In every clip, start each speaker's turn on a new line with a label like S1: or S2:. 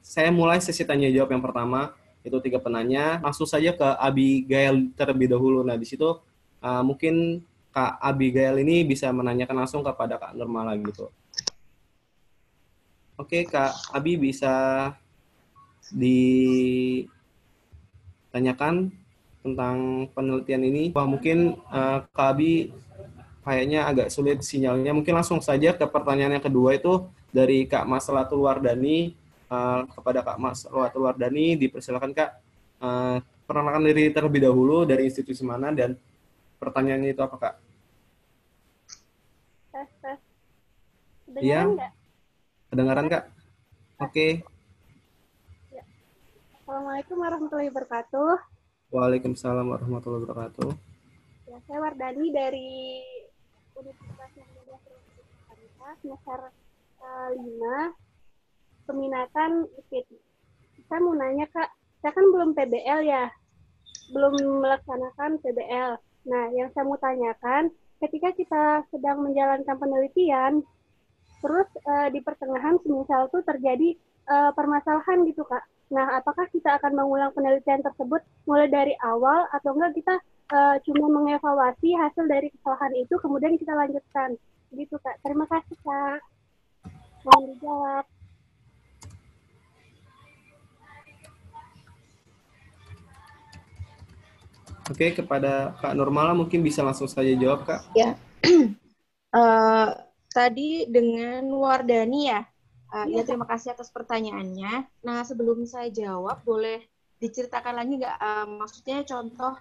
S1: saya mulai sesi tanya jawab yang pertama itu tiga penanya. Langsung saja ke Abigail terlebih dahulu. Nah di situ uh, mungkin Kak Abigail ini bisa menanyakan langsung kepada Kak Nurmala gitu. Oke Kak Abi bisa ditanyakan tentang penelitian ini. Wah mungkin uh, Kak Abi kayaknya agak sulit sinyalnya. Mungkin langsung saja ke pertanyaan yang kedua itu dari Kak Mas Latul Wardani uh, kepada Kak Mas Latul Wardani dipersilakan Kak uh, perkenalkan diri terlebih dahulu dari institusi mana dan pertanyaannya itu apa Kak?
S2: Tes.
S1: Iya. Kedengaran Kak? Oke. Okay.
S2: Ya. Assalamualaikum warahmatullahi wabarakatuh.
S1: Waalaikumsalam warahmatullahi wabarakatuh.
S2: Ya, saya Wardani dari Universitas Muhammadiyah Purwakarta semester uh, 5 peminatan IPT. Saya mau nanya Kak, saya kan belum PBL ya, belum melaksanakan PBL. Nah, yang saya mau tanyakan, ketika kita sedang menjalankan penelitian, terus uh, di pertengahan semisal tuh terjadi uh, permasalahan gitu Kak. Nah, apakah kita akan mengulang penelitian tersebut mulai dari awal atau enggak kita uh, cuma mengevaluasi hasil dari kesalahan itu kemudian kita lanjutkan gitu kak terima kasih kak mohon dijawab
S1: Oke, kepada Kak Normala mungkin bisa langsung saja jawab, Kak.
S3: Ya. uh, tadi dengan Wardani ya. Uh, ya. ya, terima kasih atas pertanyaannya. Nah, sebelum saya jawab, boleh diceritakan lagi nggak? Uh, maksudnya contoh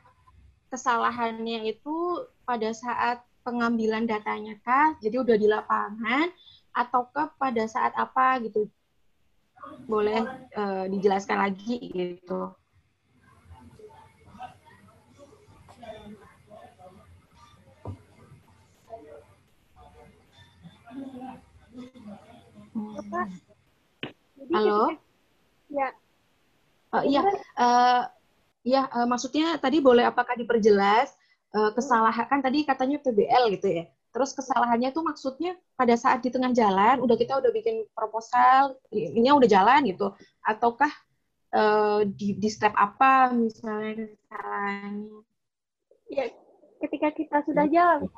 S3: kesalahannya itu pada saat pengambilan datanya kah? Jadi udah di lapangan ataukah pada saat apa gitu? Boleh uh, dijelaskan lagi gitu. Halo?
S2: Ya.
S3: Uh, iya, uh, Ya, uh, maksudnya tadi boleh apakah diperjelas uh, kesalahan kan tadi katanya PBL gitu ya. Terus kesalahannya tuh maksudnya pada saat di tengah jalan, udah kita udah bikin proposal, ini udah jalan gitu, ataukah uh, di, di step apa misalnya kesalahannya?
S2: Ya, ketika kita sudah jalan,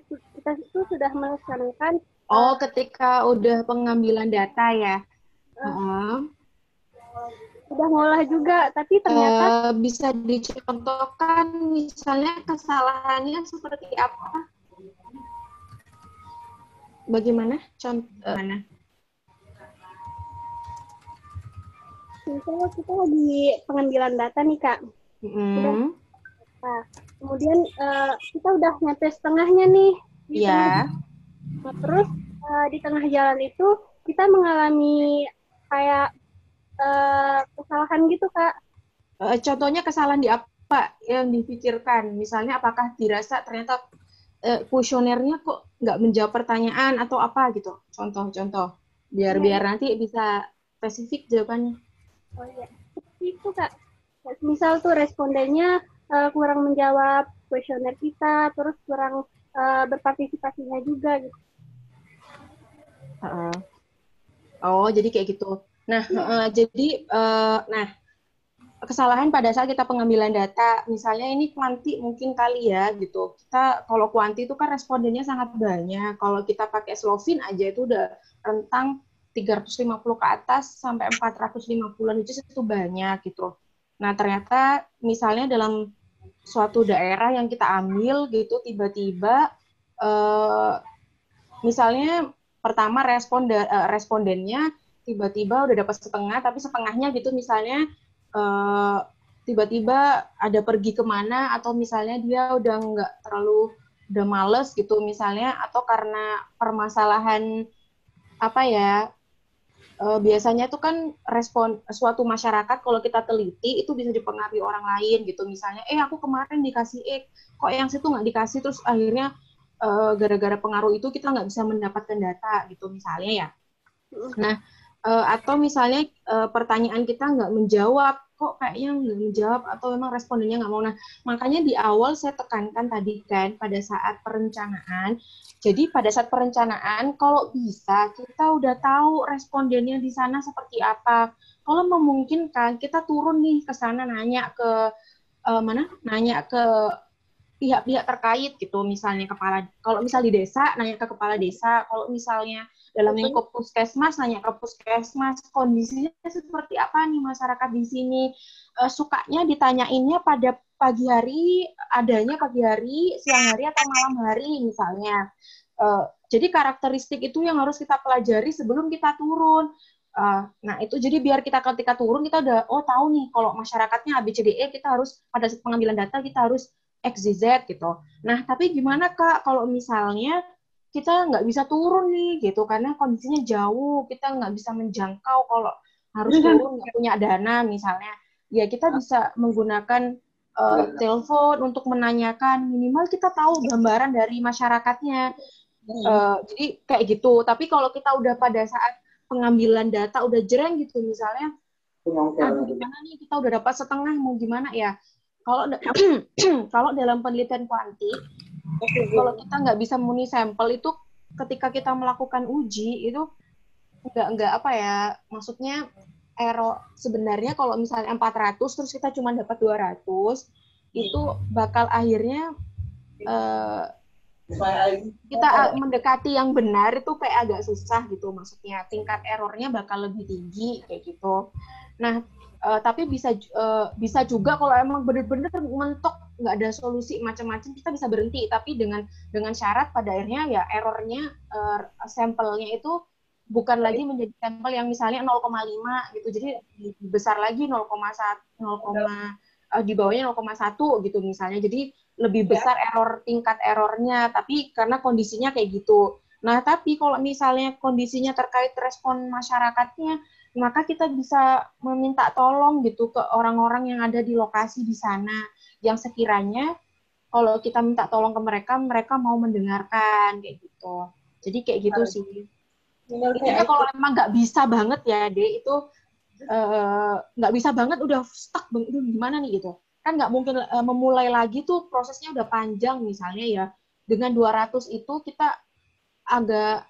S2: kita itu sudah melaksanakan.
S3: Oh, ketika udah pengambilan data ya. Uh,
S2: uh udah ngolah juga tapi ternyata
S3: uh, bisa dicontohkan misalnya kesalahannya seperti apa? Bagaimana? Contoh mana
S2: misalnya kita lagi pengambilan data nih kak. Mm -hmm. Nah, kemudian uh, kita udah nyampe setengahnya nih
S3: iya
S2: nah, terus uh, di tengah jalan itu kita mengalami kayak uh, kesalahan gitu kak.
S3: Uh, contohnya kesalahan di apa yang dipikirkan? Misalnya apakah dirasa ternyata uh, kuesionernya kok nggak menjawab pertanyaan atau apa gitu? Contoh-contoh biar ya. biar nanti bisa spesifik jawabannya.
S2: Oh iya, itu kak. Misal tuh respondennya uh, kurang menjawab kuesioner kita, terus kurang uh, berpartisipasinya juga gitu.
S3: Uh, oh, jadi kayak gitu. Nah, uh, jadi uh, nah kesalahan pada saat kita pengambilan data, misalnya ini kuanti mungkin kali ya gitu. Kita kalau kuanti itu kan respondennya sangat banyak. Kalau kita pakai Slovin aja itu udah rentang 350 ke atas sampai 450 itu itu banyak gitu. Nah, ternyata misalnya dalam suatu daerah yang kita ambil gitu tiba-tiba uh, misalnya pertama responden uh, respondennya tiba-tiba udah dapat setengah tapi setengahnya gitu misalnya uh, tiba-tiba ada pergi ke mana atau misalnya dia udah nggak terlalu udah males gitu misalnya atau karena permasalahan apa ya uh, biasanya itu kan respon suatu masyarakat kalau kita teliti itu bisa dipengaruhi orang lain gitu. Misalnya eh aku kemarin dikasih eh kok yang situ nggak dikasih? Terus akhirnya uh, gara-gara pengaruh itu kita nggak bisa mendapatkan data gitu misalnya ya. Nah uh, atau misalnya uh, pertanyaan kita nggak menjawab kok kayaknya nggak menjawab atau memang respondennya nggak mau. Nah makanya di awal saya tekankan tadi kan pada saat perencanaan. Jadi pada saat perencanaan kalau bisa kita udah tahu respondennya di sana seperti apa. Kalau memungkinkan kita turun nih ke sana nanya ke uh, mana? Nanya ke pihak-pihak terkait gitu, misalnya kepala kalau misal di desa nanya ke kepala desa, kalau misalnya dalam lingkup puskesmas nanya ke puskesmas kondisinya seperti apa nih masyarakat di sini? Uh, sukanya ditanyainnya pada pagi hari adanya pagi hari siang hari atau malam hari misalnya. Uh, jadi karakteristik itu yang harus kita pelajari sebelum kita turun. Uh, nah itu jadi biar kita ketika turun kita udah oh tahu nih kalau masyarakatnya ABCDE kita harus pada pengambilan data kita harus XYZ gitu. Nah tapi gimana kak kalau misalnya kita nggak bisa turun nih gitu. Karena kondisinya jauh kita nggak bisa menjangkau kalau harus turun nggak punya dana misalnya. Ya kita bisa menggunakan uh, telepon untuk menanyakan. Minimal kita tahu gambaran dari masyarakatnya. Uh, jadi kayak gitu. Tapi kalau kita udah pada saat pengambilan data udah jereng gitu misalnya aduh gimana nih kita udah dapat setengah mau gimana? Ya kalau kalau dalam penelitian kuanti kalau kita nggak bisa muni sampel itu ketika kita melakukan uji itu nggak nggak apa ya maksudnya error sebenarnya kalau misalnya 400 terus kita cuma dapat 200 itu bakal akhirnya uh, kita mendekati yang benar itu kayak agak susah gitu maksudnya tingkat errornya bakal lebih tinggi kayak gitu. Nah uh, tapi bisa uh, bisa juga kalau emang benar-benar mentok nggak ada solusi macam-macam kita bisa berhenti. Tapi dengan dengan syarat pada akhirnya ya errornya uh, sampelnya itu bukan lagi menjadi sampel yang misalnya 0,5 gitu. Jadi besar lagi 0,1 0, di bawahnya 0,1 gitu misalnya. Jadi lebih ya. besar error tingkat errornya. Tapi karena kondisinya kayak gitu. Nah tapi kalau misalnya kondisinya terkait respon masyarakatnya maka kita bisa meminta tolong gitu ke orang-orang yang ada di lokasi di sana yang sekiranya kalau kita minta tolong ke mereka mereka mau mendengarkan kayak gitu. Jadi kayak gitu sih. Intinya kalau emang nggak bisa banget ya deh itu eh, nggak uh, bisa banget udah stuck udah gimana nih? gitu. Kan nggak mungkin uh, memulai lagi tuh prosesnya udah panjang misalnya ya. Dengan 200 itu kita agak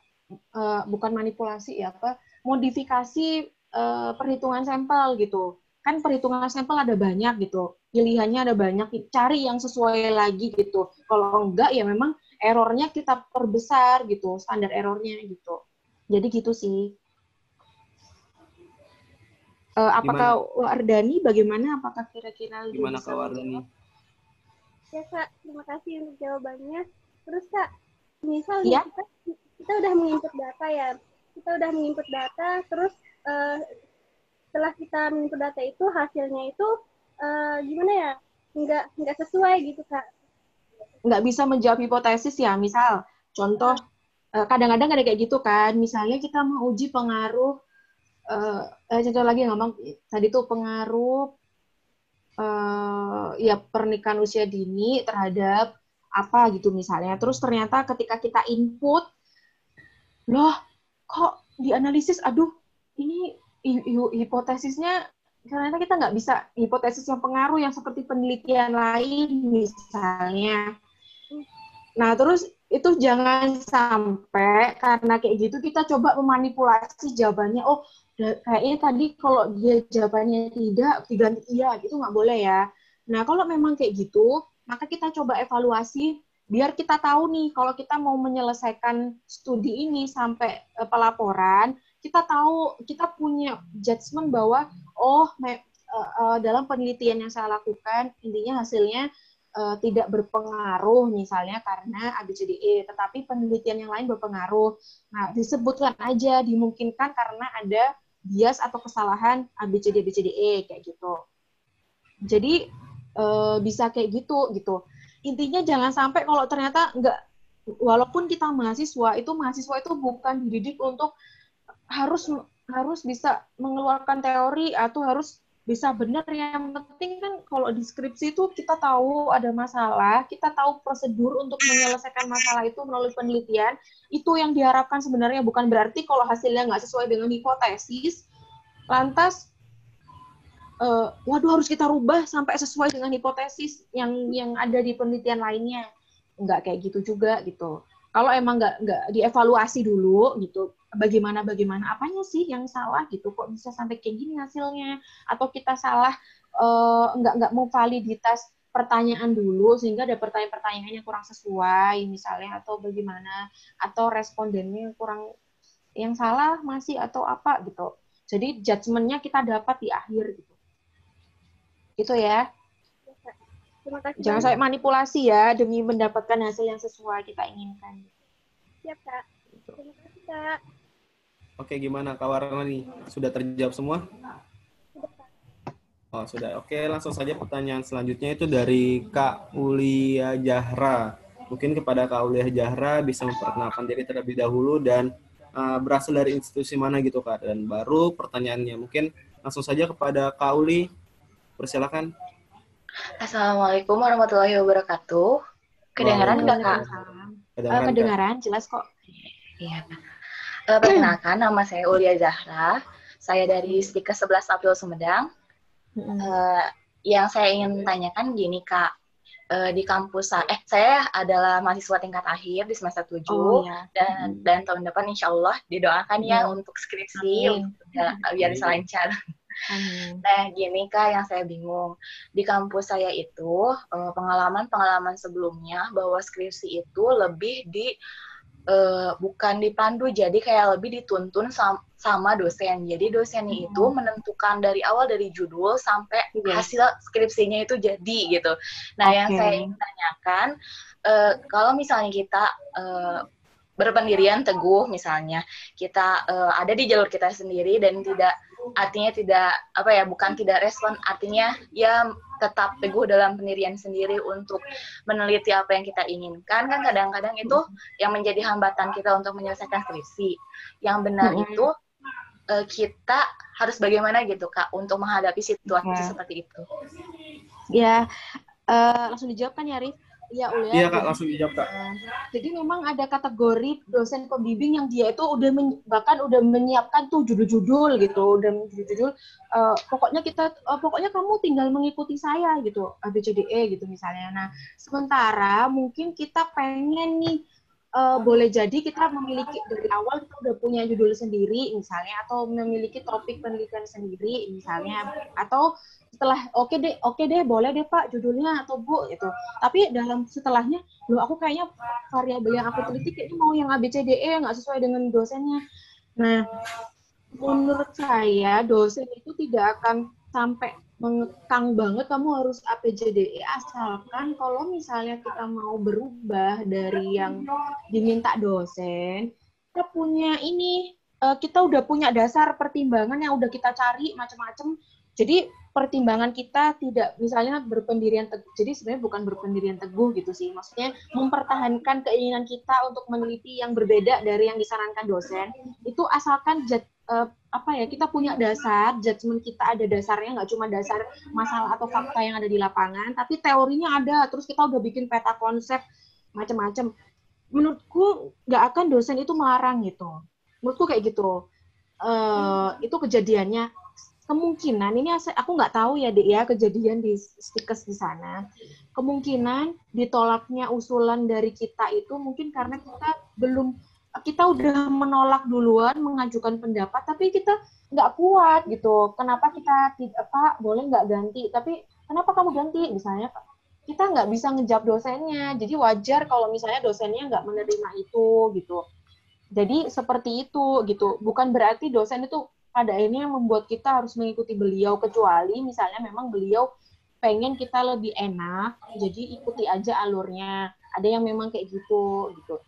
S3: uh, bukan manipulasi ya apa modifikasi uh, perhitungan sampel gitu kan perhitungan sampel ada banyak gitu pilihannya ada banyak cari yang sesuai lagi gitu kalau enggak ya memang errornya kita perbesar gitu standar errornya gitu jadi gitu sih Uh, apakah Wardani bagaimana? Apakah kira-kira
S1: gimana Kak Wardani?
S2: Ya Kak, terima kasih untuk jawabannya. Terus Kak, misal ya? kita kita udah menginput data ya, kita udah menginput data, terus uh, setelah kita menginput data itu hasilnya itu uh, gimana ya? Nggak nggak sesuai gitu Kak.
S3: Nggak bisa menjawab hipotesis ya, misal contoh kadang-kadang uh, ada kayak gitu kan, misalnya kita mau uji pengaruh uh, contoh lagi ngomong tadi tuh pengaruh uh, ya pernikahan usia dini terhadap apa gitu misalnya. Terus ternyata ketika kita input, loh kok dianalisis, aduh ini hipotesisnya ternyata kita nggak bisa hipotesis yang pengaruh yang seperti penelitian lain misalnya. Nah terus itu jangan sampai karena kayak gitu kita coba memanipulasi jawabannya. Oh kayaknya tadi kalau dia jawabannya tidak diganti iya gitu nggak boleh ya nah kalau memang kayak gitu maka kita coba evaluasi biar kita tahu nih kalau kita mau menyelesaikan studi ini sampai uh, pelaporan kita tahu kita punya judgement bahwa oh me, uh, uh, dalam penelitian yang saya lakukan intinya hasilnya tidak berpengaruh misalnya karena ABCDE, tetapi penelitian yang lain berpengaruh. Nah, disebutkan aja dimungkinkan karena ada bias atau kesalahan ABCD ABCDE kayak gitu. Jadi e, bisa kayak gitu gitu. Intinya jangan sampai kalau ternyata enggak walaupun kita mahasiswa itu mahasiswa itu bukan dididik untuk harus harus bisa mengeluarkan teori atau harus bisa benar. Yang penting kan kalau di skripsi itu kita tahu ada masalah kita tahu prosedur untuk menyelesaikan masalah itu melalui penelitian itu yang diharapkan sebenarnya. Bukan berarti kalau hasilnya nggak sesuai dengan hipotesis lantas uh, waduh harus kita rubah sampai sesuai dengan hipotesis yang yang ada di penelitian lainnya. Nggak kayak gitu juga gitu. Kalau emang nggak nggak dievaluasi dulu gitu bagaimana bagaimana apanya sih yang salah gitu? Kok bisa sampai kayak gini hasilnya? Atau kita salah uh, nggak nggak mau validitas pertanyaan dulu sehingga ada pertanyaan-pertanyaan yang kurang sesuai misalnya atau bagaimana? Atau respondennya yang kurang yang salah masih atau apa gitu. Jadi judgementnya kita dapat di akhir gitu gitu ya
S2: Terima kasih.
S3: jangan sampai manipulasi ya demi mendapatkan hasil yang sesuai kita inginkan
S2: Siap, Kak. Terima kasih, Kak.
S1: Oke, gimana Kak Warni? Sudah terjawab semua? Oh, sudah. Oke, langsung saja pertanyaan selanjutnya itu dari Kak Ulia Jahra. Mungkin kepada Kak Ulia Jahra bisa memperkenalkan diri terlebih dahulu dan uh, berasal dari institusi mana gitu Kak. Dan baru pertanyaannya. Mungkin langsung saja kepada Kak Uli. Persilakan.
S4: Assalamualaikum warahmatullahi wabarakatuh. Kedengaran nggak kak?
S3: Kedengaran, uh, kedengaran jelas kok.
S4: Iya. Uh, perkenalkan, nama saya Ulia Zahra. Saya dari Stika 11 April Sumedang. Uh, yang saya ingin tanyakan gini kak, uh, di kampus eh saya adalah mahasiswa tingkat akhir di semester 7 oh, iya. dan dan tahun depan insya Allah didoakan ya hmm. untuk skripsi untuk, ya, biar bisa lancar. Hmm. Nah, gini kak yang saya bingung di kampus saya itu pengalaman-pengalaman sebelumnya bahwa skripsi itu lebih di uh, bukan dipandu jadi kayak lebih dituntun sama, sama dosen. Jadi dosennya hmm. itu menentukan dari awal dari judul sampai yeah. hasil skripsinya itu jadi gitu. Nah, okay. yang saya ingin tanyakan uh, kalau misalnya kita uh, berpendirian teguh misalnya kita uh, ada di jalur kita sendiri dan tidak artinya tidak apa ya bukan tidak respon artinya ya tetap teguh dalam pendirian sendiri untuk meneliti apa yang kita inginkan kan kadang-kadang itu yang menjadi hambatan kita untuk menyelesaikan skripsi yang benar hmm. itu uh, kita harus bagaimana gitu kak untuk menghadapi situasi ya. seperti itu
S3: ya uh, langsung dijawabkan ya Rif Iya, Ulia.
S1: Iya, Kak, langsung dijawab, Kak.
S3: Jadi memang ada kategori dosen pembimbing yang dia itu udah men, bahkan udah menyiapkan tuh judul-judul gitu, udah judul-judul uh, pokoknya kita uh, pokoknya kamu tinggal mengikuti saya gitu, ABCDE gitu misalnya. Nah, sementara mungkin kita pengen nih uh, boleh jadi kita memiliki dari awal kita udah punya judul sendiri misalnya atau memiliki topik penelitian sendiri misalnya. Atau setelah oke okay deh oke okay deh boleh deh pak judulnya atau bu itu tapi dalam setelahnya lo aku kayaknya variabel yang aku teliti kayaknya mau yang ABCDE nggak sesuai dengan dosennya. Nah menurut saya dosen itu tidak akan sampai mengekang banget kamu harus APJDE asalkan kalau misalnya kita mau berubah dari yang diminta dosen kita punya ini eh, kita udah punya dasar pertimbangan yang udah kita cari macam-macam jadi pertimbangan kita tidak misalnya berpendirian teguh. Jadi sebenarnya bukan berpendirian teguh gitu sih. Maksudnya mempertahankan keinginan kita untuk meneliti yang berbeda dari yang disarankan dosen. Itu asalkan uh, apa ya kita punya dasar, judgement kita ada dasarnya nggak cuma dasar masalah atau fakta yang ada di lapangan, tapi teorinya ada. Terus kita udah bikin peta konsep macam-macam. Menurutku nggak akan dosen itu melarang gitu. Menurutku kayak gitu. Uh, itu kejadiannya kemungkinan ini aku nggak tahu ya dek ya kejadian di stikes di sana kemungkinan ditolaknya usulan dari kita itu mungkin karena kita belum kita udah menolak duluan mengajukan pendapat tapi kita nggak kuat gitu. Kenapa kita apa boleh nggak ganti? Tapi kenapa kamu ganti? Misalnya kita nggak bisa ngejawab dosennya. Jadi wajar kalau misalnya dosennya nggak menerima itu gitu. Jadi seperti itu gitu. Bukan berarti dosen itu pada akhirnya membuat kita harus mengikuti beliau kecuali misalnya memang beliau pengen kita lebih enak jadi ikuti aja alurnya. Ada yang memang kayak gitu gitu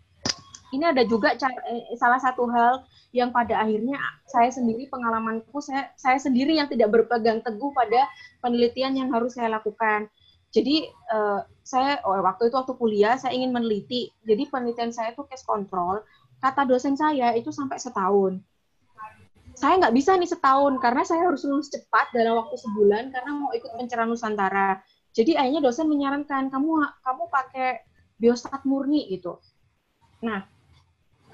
S3: ini ada juga eh, salah satu hal yang pada akhirnya saya sendiri pengalamanku saya saya sendiri yang tidak berpegang teguh pada penelitian yang harus saya lakukan jadi uh, saya oh, waktu itu waktu kuliah saya ingin meneliti jadi penelitian saya itu case control kata dosen saya itu sampai setahun saya nggak bisa nih setahun karena saya harus lulus cepat dalam waktu sebulan karena mau ikut pencerahan Nusantara. Jadi akhirnya dosen menyarankan kamu kamu pakai biostat murni gitu. Nah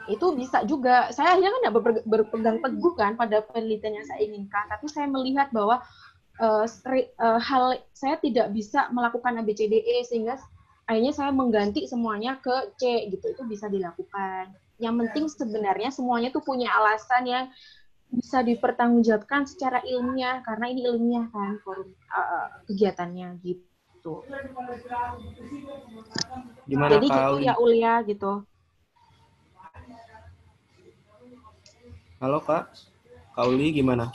S3: itu bisa juga. Saya akhirnya kan nggak berpegang teguh kan pada penelitian yang saya inginkan, tapi saya melihat bahwa uh, uh, hal saya tidak bisa melakukan ABCDE sehingga akhirnya saya mengganti semuanya ke C gitu. Itu bisa dilakukan yang penting sebenarnya semuanya tuh punya alasan yang bisa dipertanggungjawabkan secara ilmiah karena ini ilmiah kan forum uh, kegiatannya gitu.
S1: Gimana
S3: Jadi gitu ya Ulia gitu.
S1: Halo Kak, Kak Uli gimana?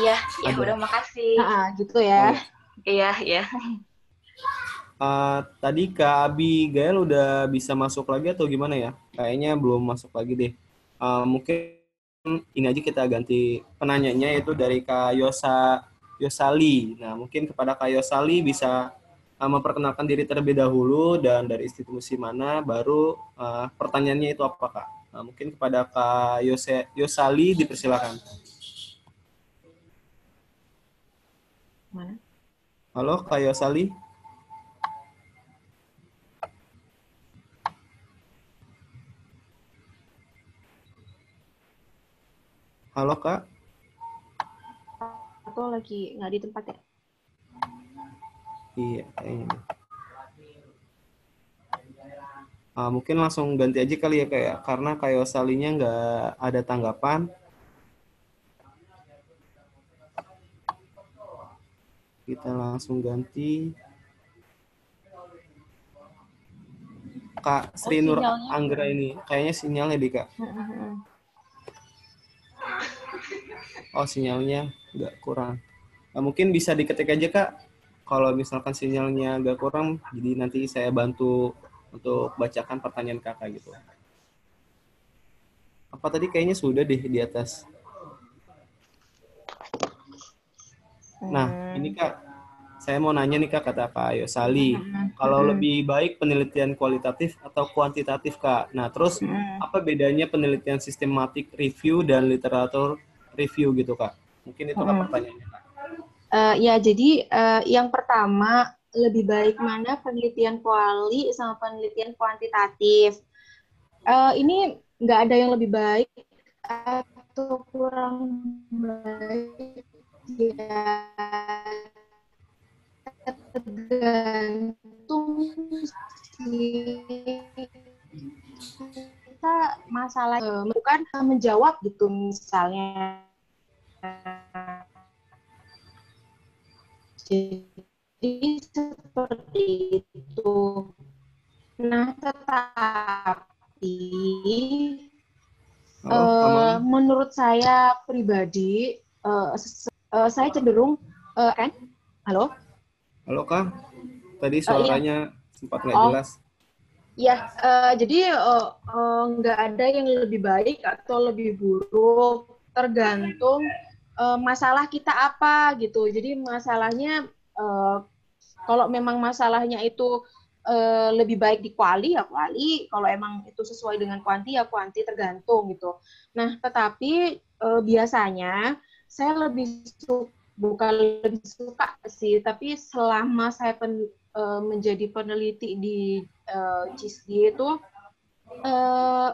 S4: Iya, ya udah makasih.
S3: Nah, gitu ya.
S4: Iya, iya.
S1: Uh, tadi Kak Abigail udah bisa masuk lagi atau gimana ya? Kayaknya belum masuk lagi deh. Uh, mungkin ini aja kita ganti penanyanya yaitu dari Kak Yosa Yosali. Nah, mungkin kepada Kak Yosali bisa uh, memperkenalkan diri terlebih dahulu dan dari institusi mana, baru uh, pertanyaannya itu apa Kak? Uh, mungkin kepada Kak Yose, Yosali dipersilakan.
S3: Mana?
S1: Halo Kak Yosali. Halo Kak.
S3: Atau lagi nggak di tempat ya?
S1: Iya, kayaknya. Uh, mungkin langsung ganti aja kali ya kayak ya. karena kayak salinya nggak ada tanggapan. Kita langsung ganti. Kak Sri Nur oh, Anggra ini kayaknya sinyalnya di Kak. oh sinyalnya nggak kurang nah, mungkin bisa diketik aja kak kalau misalkan sinyalnya agak kurang jadi nanti saya bantu untuk bacakan pertanyaan kakak gitu apa tadi kayaknya sudah deh di atas nah hmm. ini kak saya mau nanya nih kak kata Kak Ayo Sali, hmm. kalau hmm. lebih baik penelitian kualitatif atau kuantitatif kak. Nah terus apa bedanya penelitian sistematik review dan literatur review gitu kak? Mungkin itu hmm. pertanyaannya kak.
S3: Uh, ya jadi uh, yang pertama lebih baik mana penelitian kuali sama penelitian kuantitatif. Uh, ini nggak ada yang lebih baik atau kurang baik? Ya tergantung kita masalah bukan menjawab gitu misalnya. Jadi seperti itu. Nah, tetapi oh, uh, menurut saya pribadi, uh, uh, saya cenderung uh, kan, halo?
S1: Halo kang, tadi suaranya uh, iya. sempat nggak oh. jelas.
S3: Ya, uh, jadi nggak uh, uh, ada yang lebih baik atau lebih buruk, tergantung uh, masalah kita apa gitu. Jadi masalahnya uh, kalau memang masalahnya itu uh, lebih baik di kuali ya kuali, kalau emang itu sesuai dengan kuanti ya kuanti tergantung gitu. Nah, tetapi uh, biasanya saya lebih suka bukan lebih suka sih, tapi selama saya pen, uh, menjadi peneliti di uh, CISD itu uh,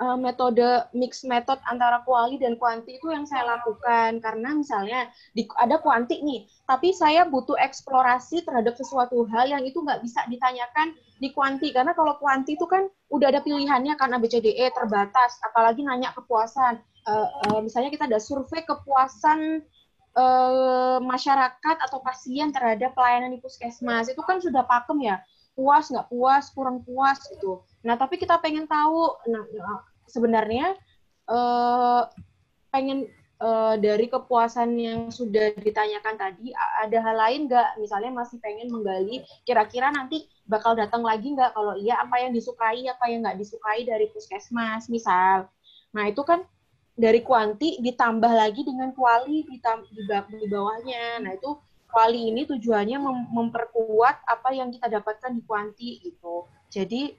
S3: uh, metode mix method antara kuali dan kuanti itu yang saya lakukan. Karena misalnya di, ada kuanti nih tapi saya butuh eksplorasi terhadap sesuatu hal yang itu nggak bisa ditanyakan di kuanti. Karena kalau kuanti itu kan udah ada pilihannya kan ABCDE terbatas apalagi nanya kepuasan. Uh, uh, misalnya kita ada survei kepuasan uh, masyarakat atau pasien terhadap pelayanan di puskesmas. Itu kan sudah pakem ya puas nggak puas kurang puas gitu. Nah tapi kita pengen tahu nah, nah sebenarnya uh, pengen uh, dari kepuasan yang sudah ditanyakan tadi ada hal lain nggak? Misalnya masih pengen menggali kira-kira nanti bakal datang lagi nggak? Kalau iya apa yang disukai apa yang nggak disukai dari puskesmas misal. Nah itu kan dari kuanti ditambah lagi dengan kuali di, di bawahnya. Nah itu Kuali ini tujuannya mem memperkuat apa yang kita dapatkan di kuanti gitu. Jadi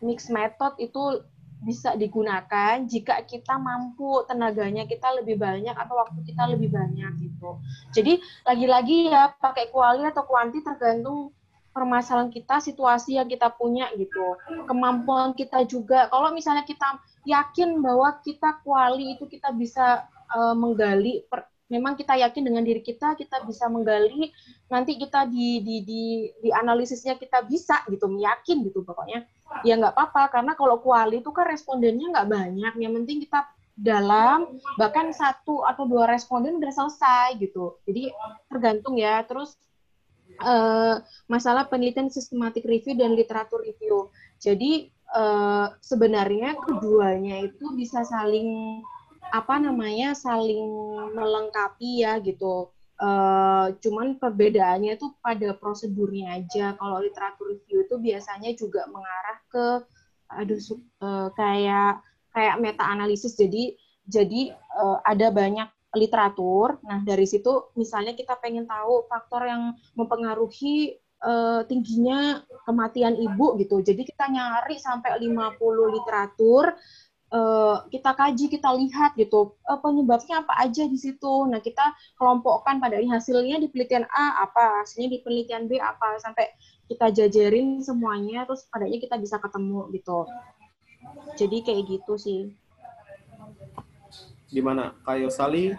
S3: mix method itu bisa digunakan jika kita mampu tenaganya kita lebih banyak atau waktu kita lebih banyak gitu. Jadi lagi-lagi ya pakai kuali atau kuanti tergantung permasalahan kita, situasi yang kita punya gitu. Kemampuan kita juga. Kalau misalnya kita yakin bahwa kita kuali itu kita bisa uh, menggali per, memang kita yakin dengan diri kita kita bisa menggali nanti kita di di di di analisisnya kita bisa gitu yakin gitu pokoknya. Ya nggak apa-apa karena kalau kuali itu kan respondennya nggak banyak. Yang penting kita dalam bahkan satu atau dua responden udah selesai gitu. Jadi tergantung ya. Terus uh, masalah penelitian sistematik review dan literatur review. Jadi uh, sebenarnya keduanya itu bisa saling apa namanya saling melengkapi ya gitu. Uh, cuman perbedaannya itu pada prosedurnya aja. Kalau literatur review itu biasanya juga mengarah ke aduh uh, kayak kayak meta analisis jadi jadi uh, ada banyak literatur. Nah dari situ misalnya kita pengen tahu faktor yang mempengaruhi uh, tingginya kematian ibu gitu. Jadi kita nyari sampai 50 literatur uh, kita kaji kita lihat gitu uh, penyebabnya apa aja di situ nah kita kelompokkan pada hasilnya di penelitian A apa hasilnya di penelitian B apa sampai kita jajarin semuanya terus padanya kita bisa ketemu gitu jadi kayak gitu sih.
S1: Gimana, Kak Yosali?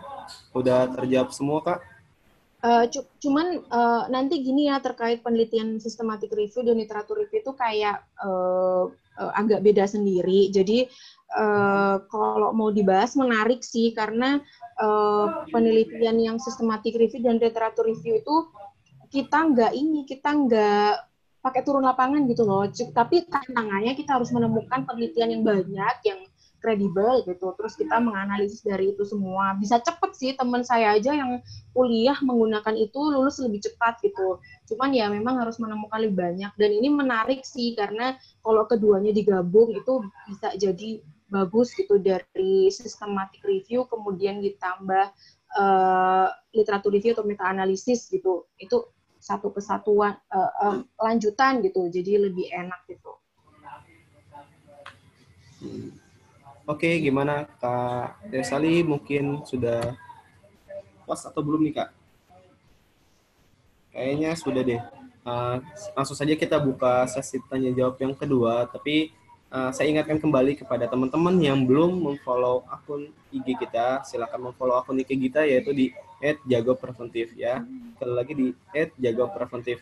S1: Udah terjawab semua, Kak?
S3: Uh, cuman uh, nanti gini ya terkait penelitian sistematik review dan literatur review itu kayak uh, uh, agak beda sendiri. Jadi uh, kalau mau dibahas menarik sih karena uh, penelitian yang sistematik review dan literatur review itu kita nggak ini kita nggak pakai turun lapangan gitu loh. Tapi tantangannya kita harus menemukan penelitian yang banyak, yang kredibel gitu. Terus kita menganalisis dari itu semua. Bisa cepet sih teman saya aja yang kuliah menggunakan itu lulus lebih cepat gitu. Cuman ya memang harus menemukan lebih banyak. Dan ini menarik sih karena kalau keduanya digabung itu bisa jadi bagus gitu dari systematic review kemudian ditambah uh, literatur review atau meta analisis gitu. Itu satu kesatuan uh, uh, lanjutan gitu jadi lebih enak gitu
S1: oke gimana kak Desali? Mungkin sudah pas atau belum nih kak? Kayaknya sudah deh. Uh, langsung saja kita buka sesi tanya jawab yang kedua. Tapi uh, saya ingatkan kembali kepada teman-teman yang belum memfollow akun IG kita silakan memfollow akun IG kita yaitu di jago preventif ya. Sekali lagi di jago preventif